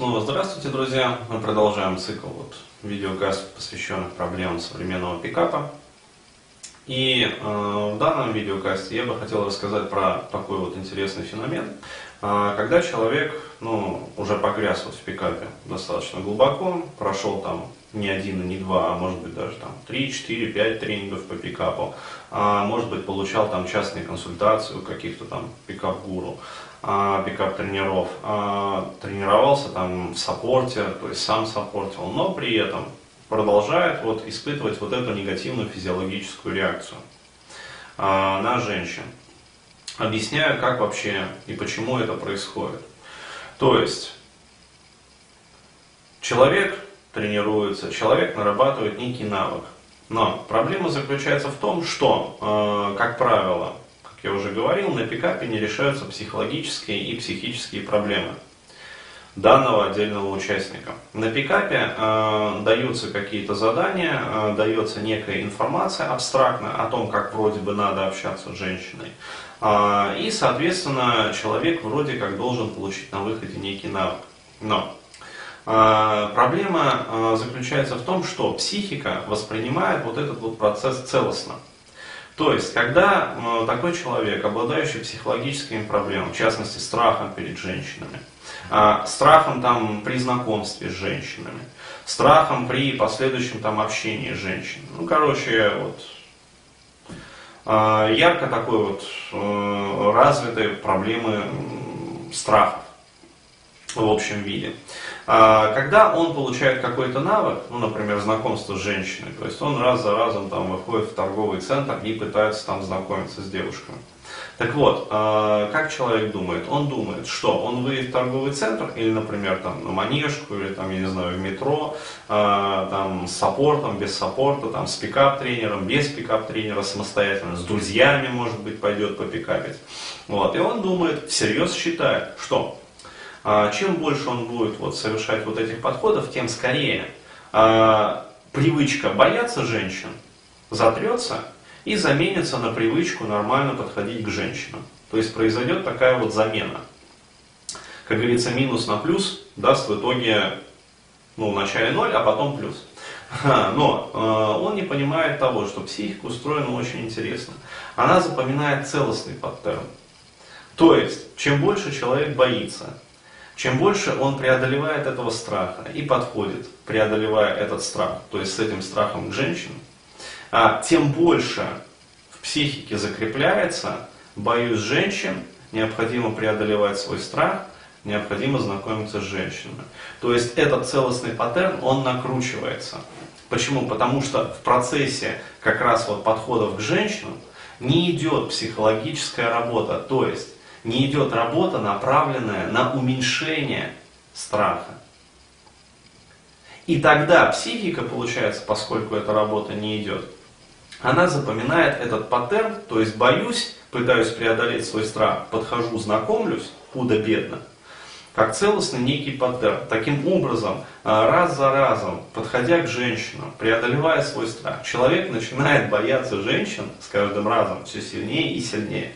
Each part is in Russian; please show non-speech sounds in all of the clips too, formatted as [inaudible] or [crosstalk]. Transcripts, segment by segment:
Снова здравствуйте, друзья! Мы продолжаем цикл вот, видеокастов, посвященных проблемам современного пикапа. И э, в данном видеокасте я бы хотел рассказать про такой вот интересный феномен, когда человек ну, уже погряз вот в пикапе достаточно глубоко, прошел там не один и не два, а может быть даже там 3, 4, 5 тренингов по пикапу, а может быть получал там частные консультации у каких-то там пикап-гуру, а, пикап-тренеров, а, тренировался там в саппорте, то есть сам саппортил, но при этом продолжает вот испытывать вот эту негативную физиологическую реакцию а, на женщин. Объясняю, как вообще и почему это происходит. То есть, человек тренируется, человек нарабатывает некий навык. Но проблема заключается в том, что, как правило, я уже говорил, на пикапе не решаются психологические и психические проблемы данного отдельного участника. На пикапе э, даются какие-то задания, э, дается некая информация абстрактная о том, как вроде бы надо общаться с женщиной. Э, и, соответственно, человек вроде как должен получить на выходе некий навык. Но э, проблема э, заключается в том, что психика воспринимает вот этот вот процесс целостно. То есть, когда такой человек, обладающий психологическими проблемами, в частности страхом перед женщинами, а, страхом там, при знакомстве с женщинами, страхом при последующем там, общении с женщинами, ну, короче, вот, а, ярко такой вот э, развитые проблемы страхов в общем виде. А, когда он получает какой-то навык, ну, например, знакомство с женщиной, то есть он раз за разом там выходит в торговый центр и пытается там знакомиться с девушками. Так вот, а, как человек думает? Он думает, что он выйдет в торговый центр или, например, там на манежку или там, я не знаю, в метро, а, там с саппортом, без саппорта, там с пикап-тренером, без пикап-тренера, самостоятельно, с друзьями, может быть, пойдет попикапить. Вот. И он думает, всерьез считает, что чем больше он будет вот, совершать вот этих подходов, тем скорее а, привычка бояться женщин затрется и заменится на привычку нормально подходить к женщинам. То есть произойдет такая вот замена. Как говорится, минус на плюс даст в итоге ну, вначале ноль, а потом плюс. Но э, он не понимает того, что психика устроена очень интересно. Она запоминает целостный паттерн. То есть, чем больше человек боится, чем больше он преодолевает этого страха и подходит, преодолевая этот страх, то есть с этим страхом к женщинам, а, тем больше в психике закрепляется, боюсь женщин, необходимо преодолевать свой страх, необходимо знакомиться с женщинами. То есть этот целостный паттерн, он накручивается. Почему? Потому что в процессе как раз вот подходов к женщинам не идет психологическая работа. То есть не идет работа, направленная на уменьшение страха. И тогда психика, получается, поскольку эта работа не идет, она запоминает этот паттерн, то есть боюсь, пытаюсь преодолеть свой страх, подхожу, знакомлюсь, худо-бедно, как целостный некий паттерн. Таким образом, а, раз за разом, подходя к женщинам, преодолевая свой страх, человек начинает бояться женщин с каждым разом все сильнее и сильнее.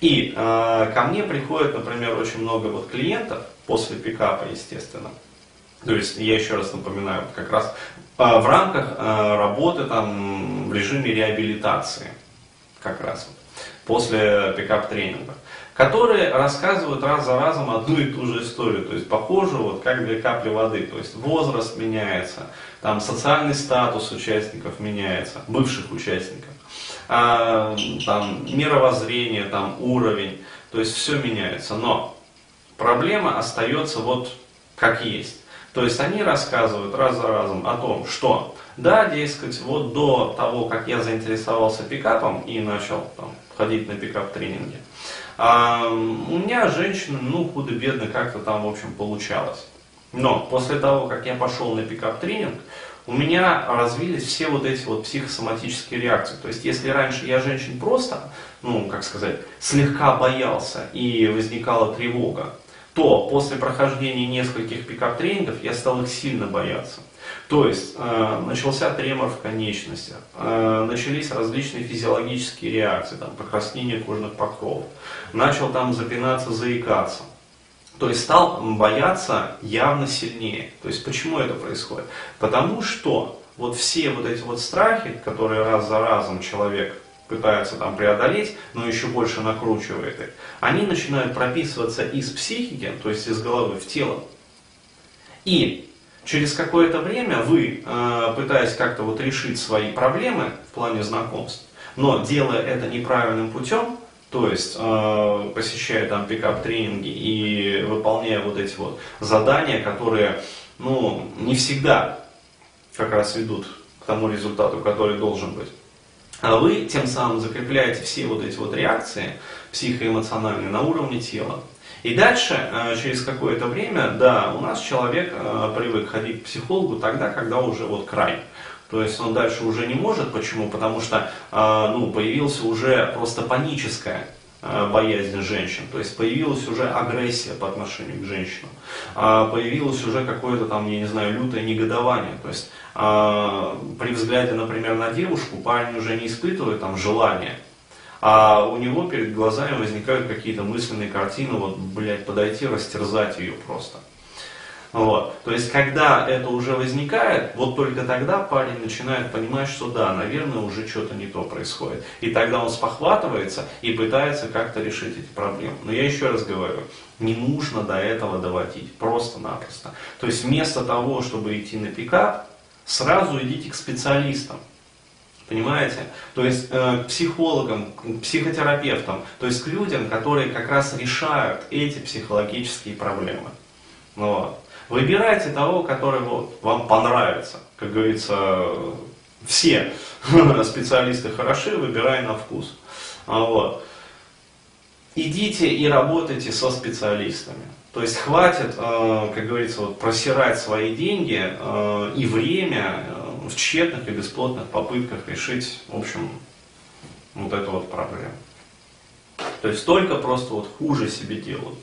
И э, ко мне приходит, например, очень много вот клиентов после пикапа, естественно. То есть, я еще раз напоминаю, как раз э, в рамках э, работы там, в режиме реабилитации, как раз вот, после пикап-тренинга, которые рассказывают раз за разом одну и ту же историю, то есть похоже вот как две капли воды, то есть возраст меняется, там социальный статус участников меняется, бывших участников а, там, мировоззрение, там, уровень, то есть все меняется. Но проблема остается вот как есть. То есть они рассказывают раз за разом о том, что да, дескать, вот до того, как я заинтересовался пикапом и начал там, ходить на пикап-тренинги, а, у меня женщина, ну, худо-бедно как-то там, в общем, получалось. Но после того, как я пошел на пикап-тренинг, у меня развились все вот эти вот психосоматические реакции. То есть, если раньше я женщин просто, ну, как сказать, слегка боялся и возникала тревога, то после прохождения нескольких пикап-тренингов я стал их сильно бояться. То есть э, начался тремор в конечностях, э, начались различные физиологические реакции, там, покраснение кожных покровов, начал там запинаться, заикаться. То есть стал бояться явно сильнее. То есть почему это происходит? Потому что вот все вот эти вот страхи, которые раз за разом человек пытается там преодолеть, но еще больше накручивает их, они начинают прописываться из психики, то есть из головы в тело. И через какое-то время вы, э, пытаясь как-то вот решить свои проблемы в плане знакомств, но делая это неправильным путем, то есть э, посещая там пикап-тренинги и выполняя вот эти вот задания, которые, ну, не всегда как раз ведут к тому результату, который должен быть. А вы тем самым закрепляете все вот эти вот реакции психоэмоциональные на уровне тела. И дальше, э, через какое-то время, да, у нас человек э, привык ходить к психологу тогда, когда уже вот край. То есть он дальше уже не может. Почему? Потому что э, ну, появился уже просто паническая боязнь женщин. То есть появилась уже агрессия по отношению к женщинам. Появилось уже какое-то там, я не знаю, лютое негодование. То есть при взгляде, например, на девушку парень уже не испытывает там желания а у него перед глазами возникают какие-то мысленные картины, вот, блядь, подойти, растерзать ее просто. Вот. То есть, когда это уже возникает, вот только тогда парень начинает понимать, что да, наверное, уже что-то не то происходит. И тогда он спохватывается и пытается как-то решить эти проблемы. Но я еще раз говорю, не нужно до этого доводить, просто-напросто. То есть, вместо того, чтобы идти на пикап, сразу идите к специалистам. Понимаете? То есть э, психологам, психотерапевтам, то есть к людям, которые как раз решают эти психологические проблемы. Вот. Выбирайте того, который вот, вам понравится. Как говорится, все [laughs] специалисты хороши, выбирай на вкус. А вот. Идите и работайте со специалистами. То есть хватит, э, как говорится, вот, просирать свои деньги э, и время в тщетных и бесплотных попытках решить, в общем, вот эту вот проблему. То есть только просто вот хуже себе делают.